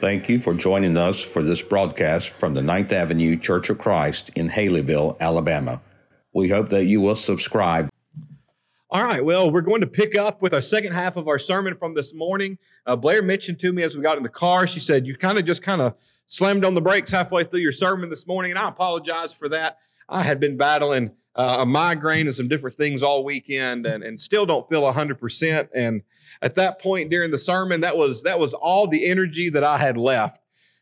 Thank you for joining us for this broadcast from the Ninth Avenue Church of Christ in Haleyville, Alabama. We hope that you will subscribe. All right, well, we're going to pick up with our second half of our sermon from this morning. Uh, Blair mentioned to me as we got in the car, she said, You kind of just kind of slammed on the brakes halfway through your sermon this morning, and I apologize for that. I had been battling uh, a migraine and some different things all weekend and, and still don't feel 100%. And at that point during the sermon, that was, that was all the energy that I had left.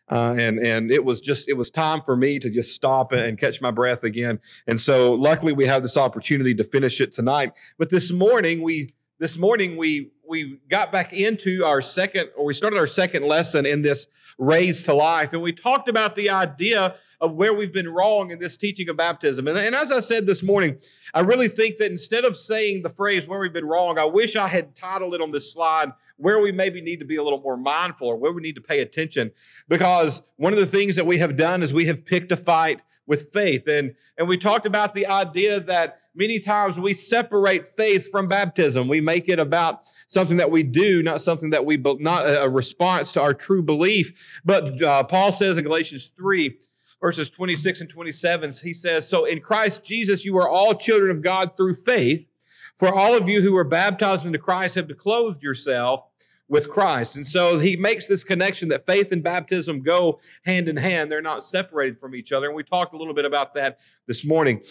Uh, and and it was just it was time for me to just stop and catch my breath again. And so luckily we have this opportunity to finish it tonight. But this morning we this morning we we got back into our second or we started our second lesson in this raised to life and we talked about the idea of where we've been wrong in this teaching of baptism. And, and as I said this morning, I really think that instead of saying the phrase where we've been wrong, I wish I had titled it on this slide where we maybe need to be a little more mindful or where we need to pay attention. Because one of the things that we have done is we have picked a fight with faith. And, and we talked about the idea that many times we separate faith from baptism. We make it about something that we do, not something that we, not a response to our true belief. But uh, Paul says in Galatians 3, verses 26 and 27, he says, So in Christ Jesus, you are all children of God through faith. For all of you who were baptized into Christ have clothed yourself with Christ. And so he makes this connection that faith and baptism go hand in hand. They're not separated from each other. And we talked a little bit about that this morning.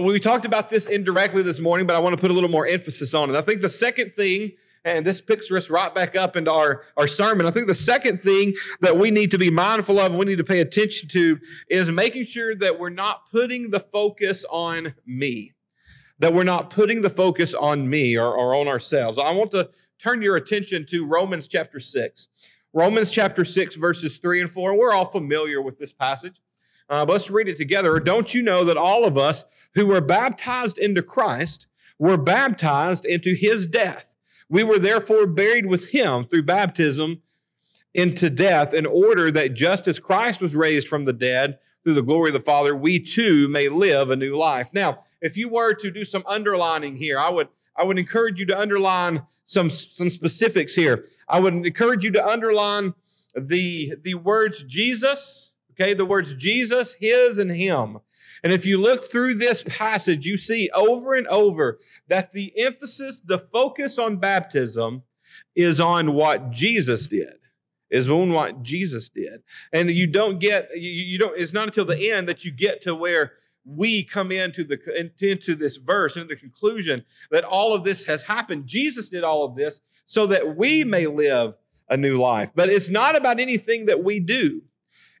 We talked about this indirectly this morning, but I want to put a little more emphasis on it. I think the second thing and this picks us right back up into our, our sermon. I think the second thing that we need to be mindful of and we need to pay attention to is making sure that we're not putting the focus on me, that we're not putting the focus on me or, or on ourselves. I want to turn your attention to Romans chapter 6. Romans chapter 6, verses 3 and 4. We're all familiar with this passage. Uh, let's read it together. Don't you know that all of us who were baptized into Christ were baptized into his death? We were therefore buried with him through baptism into death, in order that just as Christ was raised from the dead through the glory of the Father, we too may live a new life. Now, if you were to do some underlining here, I would I would encourage you to underline some some specifics here. I would encourage you to underline the the words Jesus, okay, the words Jesus, his and him. And if you look through this passage, you see over and over that the emphasis, the focus on baptism is on what Jesus did, is on what Jesus did. And you don't get, you, you don't, it's not until the end that you get to where we come into the into this verse into the conclusion that all of this has happened. Jesus did all of this so that we may live a new life. But it's not about anything that we do.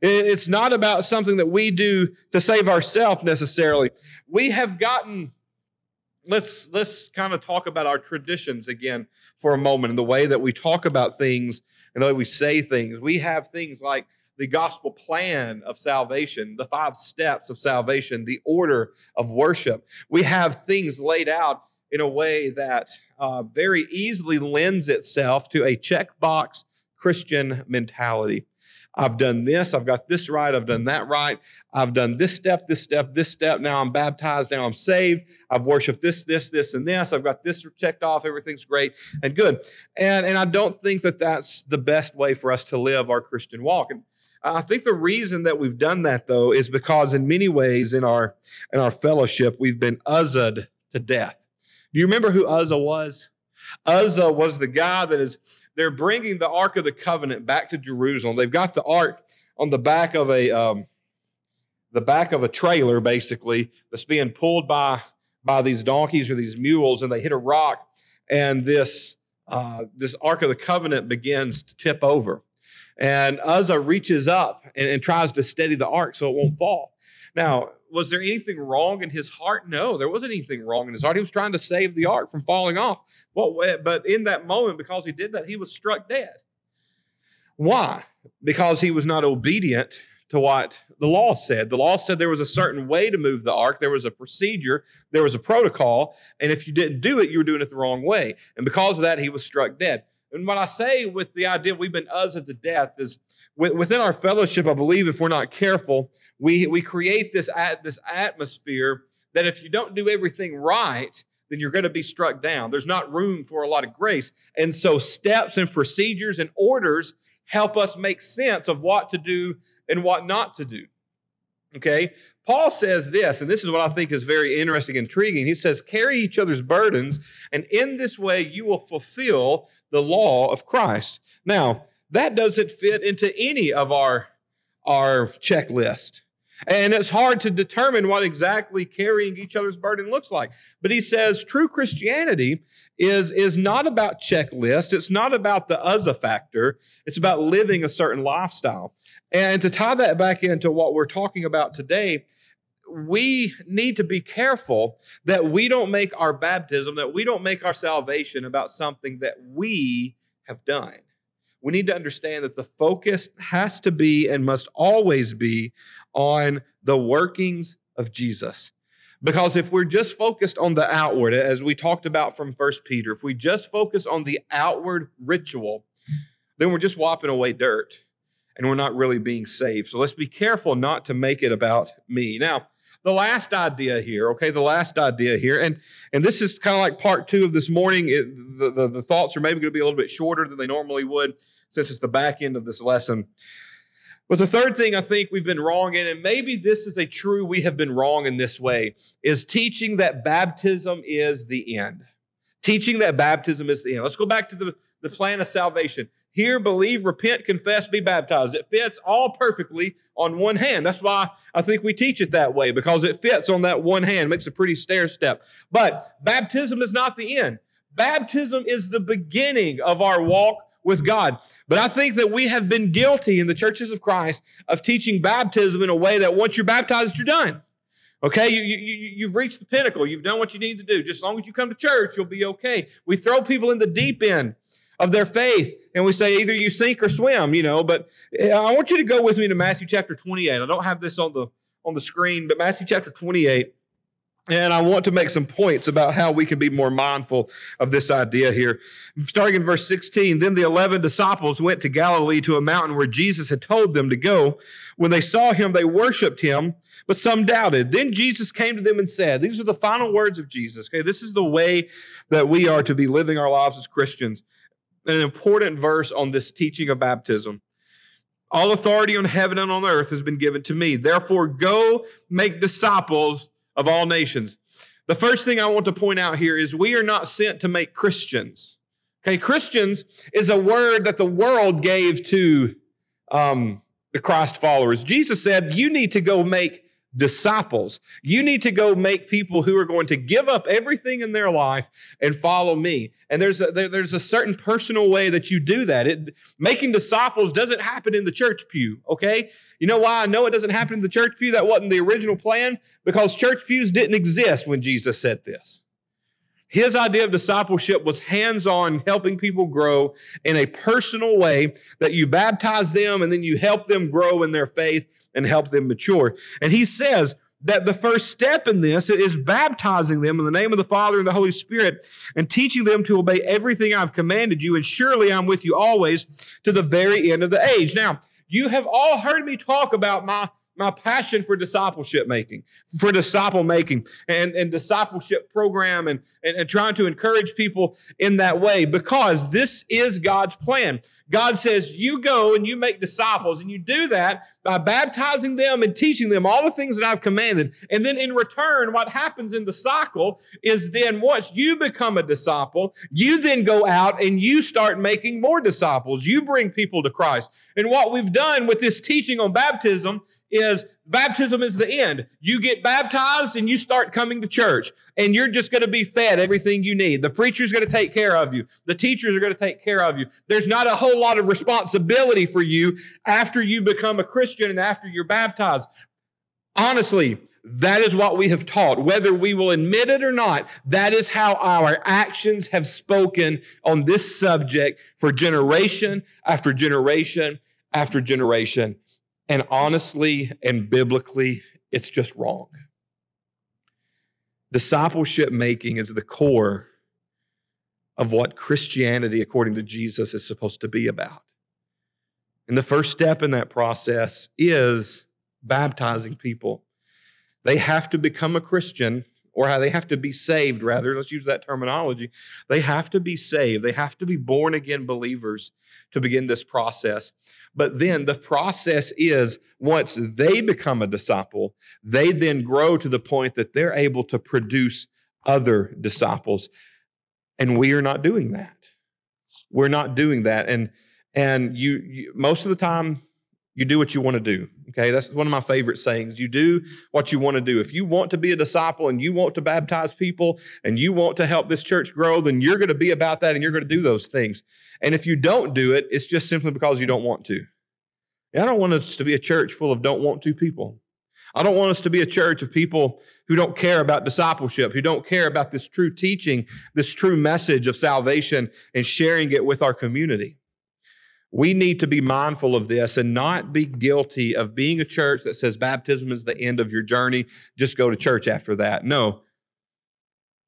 It's not about something that we do to save ourselves necessarily. We have gotten let's let's kind of talk about our traditions again for a moment and the way that we talk about things and the way we say things. We have things like the gospel plan of salvation, the five steps of salvation, the order of worship. We have things laid out in a way that uh, very easily lends itself to a checkbox Christian mentality. I've done this, I've got this right, I've done that right, I've done this step, this step, this step. Now I'm baptized, now I'm saved, I've worshiped this, this, this, and this, I've got this checked off, everything's great and good. And, and I don't think that that's the best way for us to live our Christian walk. And I think the reason that we've done that though is because in many ways in our in our fellowship we've been uzzed to death. Do you remember who Uzzah was? Uzzah was the guy that is they're bringing the Ark of the Covenant back to Jerusalem. They've got the Ark on the back of a um, the back of a trailer, basically, that's being pulled by by these donkeys or these mules, and they hit a rock, and this uh, this Ark of the Covenant begins to tip over, and Uzzah reaches up and, and tries to steady the Ark so it won't fall. Now, was there anything wrong in his heart? No, there wasn't anything wrong in his heart. He was trying to save the ark from falling off. Well, eh, but in that moment, because he did that, he was struck dead. Why? Because he was not obedient to what the law said. The law said there was a certain way to move the ark, there was a procedure, there was a protocol, and if you didn't do it, you were doing it the wrong way. And because of that, he was struck dead. And what I say with the idea we've been us at the death is within our fellowship, I believe if we're not careful, we, we create this, this atmosphere that if you don't do everything right, then you're going to be struck down. There's not room for a lot of grace. And so, steps and procedures and orders help us make sense of what to do and what not to do. Okay? Paul says this, and this is what I think is very interesting intriguing. He says, Carry each other's burdens, and in this way you will fulfill the law of Christ. Now, that doesn't fit into any of our, our checklist. And it's hard to determine what exactly carrying each other's burden looks like. But he says true Christianity is, is not about checklist. It's not about the Uzzah factor. It's about living a certain lifestyle. And to tie that back into what we're talking about today, we need to be careful that we don't make our baptism, that we don't make our salvation about something that we have done we need to understand that the focus has to be and must always be on the workings of Jesus. Because if we're just focused on the outward, as we talked about from First Peter, if we just focus on the outward ritual, then we're just whopping away dirt and we're not really being saved. So let's be careful not to make it about me. Now, the last idea here, okay, the last idea here, and and this is kind of like part two of this morning. It, the, the, the thoughts are maybe going to be a little bit shorter than they normally would since it's the back end of this lesson. But the third thing I think we've been wrong in, and maybe this is a true we have been wrong in this way, is teaching that baptism is the end. Teaching that baptism is the end. Let's go back to the, the plan of salvation. Hear, believe, repent, confess, be baptized. It fits all perfectly on one hand. That's why I think we teach it that way, because it fits on that one hand, makes a pretty stair step. But baptism is not the end. Baptism is the beginning of our walk with God. But I think that we have been guilty in the churches of Christ of teaching baptism in a way that once you're baptized, you're done. Okay, you, you, you've reached the pinnacle. You've done what you need to do. Just as long as you come to church, you'll be okay. We throw people in the deep end of their faith and we say either you sink or swim, you know. But eh, I want you to go with me to Matthew chapter 28. I don't have this on the on the screen, but Matthew chapter 28. And I want to make some points about how we can be more mindful of this idea here. Starting in verse 16, then the 11 disciples went to Galilee to a mountain where Jesus had told them to go. When they saw him, they worshiped him, but some doubted. Then Jesus came to them and said, These are the final words of Jesus. Okay, this is the way that we are to be living our lives as Christians. An important verse on this teaching of baptism. All authority on heaven and on earth has been given to me. Therefore, go make disciples of all nations. The first thing I want to point out here is we are not sent to make Christians. Okay, Christians is a word that the world gave to um, the Christ followers. Jesus said, You need to go make disciples. You need to go make people who are going to give up everything in their life and follow me. And there's a, there, there's a certain personal way that you do that. It, making disciples doesn't happen in the church pew, okay? You know why I know it doesn't happen in the church pew? That wasn't the original plan because church pews didn't exist when Jesus said this. His idea of discipleship was hands on helping people grow in a personal way that you baptize them and then you help them grow in their faith and help them mature. And he says that the first step in this is baptizing them in the name of the Father and the Holy Spirit and teaching them to obey everything I've commanded you. And surely I'm with you always to the very end of the age. Now, you have all heard me talk about my my passion for discipleship making, for disciple making and, and discipleship program and, and, and trying to encourage people in that way because this is God's plan. God says, You go and you make disciples, and you do that by baptizing them and teaching them all the things that I've commanded. And then in return, what happens in the cycle is then once you become a disciple, you then go out and you start making more disciples. You bring people to Christ. And what we've done with this teaching on baptism is baptism is the end. You get baptized and you start coming to church and you're just going to be fed everything you need. The preacher's going to take care of you. The teachers are going to take care of you. There's not a whole lot of responsibility for you after you become a Christian and after you're baptized. Honestly, that is what we have taught. Whether we will admit it or not, that is how our actions have spoken on this subject for generation after generation after generation. And honestly and biblically, it's just wrong. Discipleship making is the core of what Christianity, according to Jesus, is supposed to be about. And the first step in that process is baptizing people. They have to become a Christian or how they have to be saved, rather. Let's use that terminology. They have to be saved. They have to be born again believers to begin this process. But then the process is once they become a disciple, they then grow to the point that they're able to produce other disciples. And we are not doing that. We're not doing that. And and you, you most of the time you do what you want to do. Okay, that's one of my favorite sayings. You do what you want to do. If you want to be a disciple and you want to baptize people and you want to help this church grow, then you're going to be about that and you're going to do those things. And if you don't do it, it's just simply because you don't want to. And I don't want us to be a church full of don't want to people. I don't want us to be a church of people who don't care about discipleship, who don't care about this true teaching, this true message of salvation and sharing it with our community. We need to be mindful of this and not be guilty of being a church that says baptism is the end of your journey. Just go to church after that. No,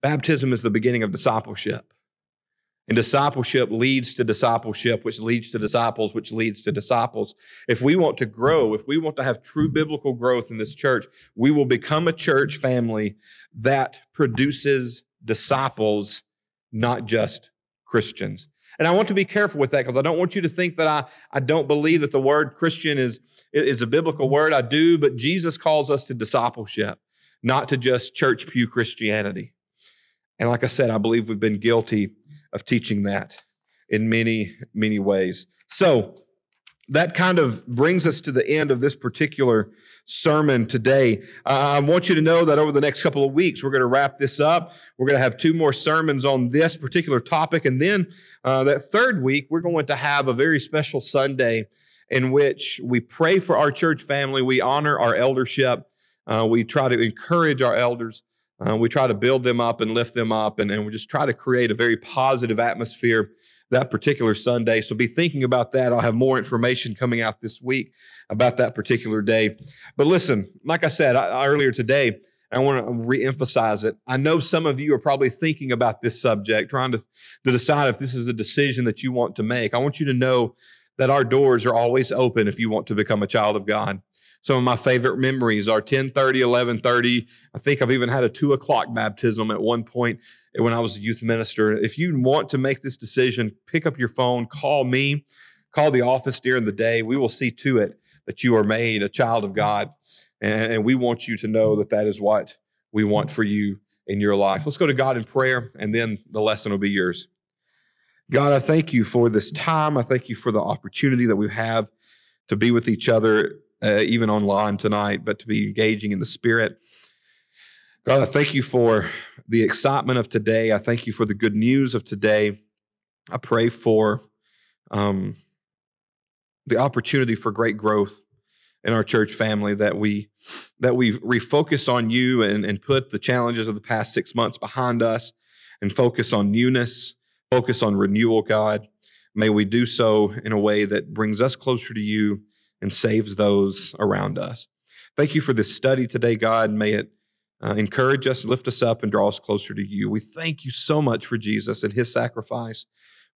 baptism is the beginning of discipleship. And discipleship leads to discipleship, which leads to disciples, which leads to disciples. If we want to grow, if we want to have true biblical growth in this church, we will become a church family that produces disciples, not just Christians. And I want to be careful with that because I don't want you to think that I, I don't believe that the word Christian is, is a biblical word. I do, but Jesus calls us to discipleship, not to just church pew Christianity. And like I said, I believe we've been guilty of teaching that in many, many ways. So that kind of brings us to the end of this particular sermon today. Uh, I want you to know that over the next couple of weeks, we're going to wrap this up. We're going to have two more sermons on this particular topic. And then uh, that third week, we're going to have a very special Sunday in which we pray for our church family. We honor our eldership. Uh, we try to encourage our elders. Uh, we try to build them up and lift them up, and, and we just try to create a very positive atmosphere that particular Sunday. So be thinking about that. I'll have more information coming out this week about that particular day. But listen, like I said I, earlier today, I want to reemphasize it. I know some of you are probably thinking about this subject, trying to, to decide if this is a decision that you want to make. I want you to know that our doors are always open if you want to become a child of God. Some of my favorite memories are 10 30, 11 30. I think I've even had a two o'clock baptism at one point when I was a youth minister. If you want to make this decision, pick up your phone, call me, call the office during the day. We will see to it that you are made a child of God. And, and we want you to know that that is what we want for you in your life. Let's go to God in prayer, and then the lesson will be yours. God, I thank you for this time. I thank you for the opportunity that we have to be with each other, uh, even online tonight, but to be engaging in the Spirit. God, I thank you for the excitement of today. I thank you for the good news of today. I pray for um, the opportunity for great growth in our church family that we that we refocus on you and, and put the challenges of the past six months behind us and focus on newness, focus on renewal, God. May we do so in a way that brings us closer to you and saves those around us. Thank you for this study today, God. May it uh, encourage us, lift us up, and draw us closer to you. We thank you so much for Jesus and his sacrifice.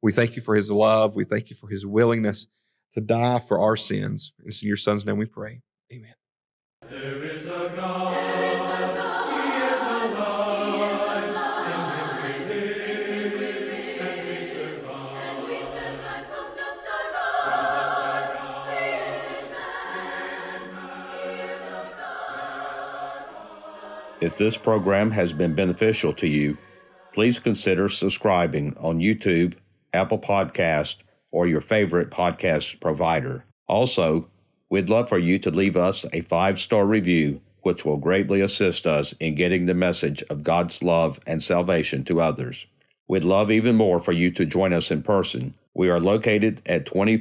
We thank you for his love. We thank you for his willingness to die for our sins. It's in your son's name we pray. Amen. If this program has been beneficial to you, please consider subscribing on YouTube, Apple Podcast, or your favorite podcast provider. Also, we'd love for you to leave us a five-star review, which will greatly assist us in getting the message of God's love and salvation to others. We'd love even more for you to join us in person. We are located at 20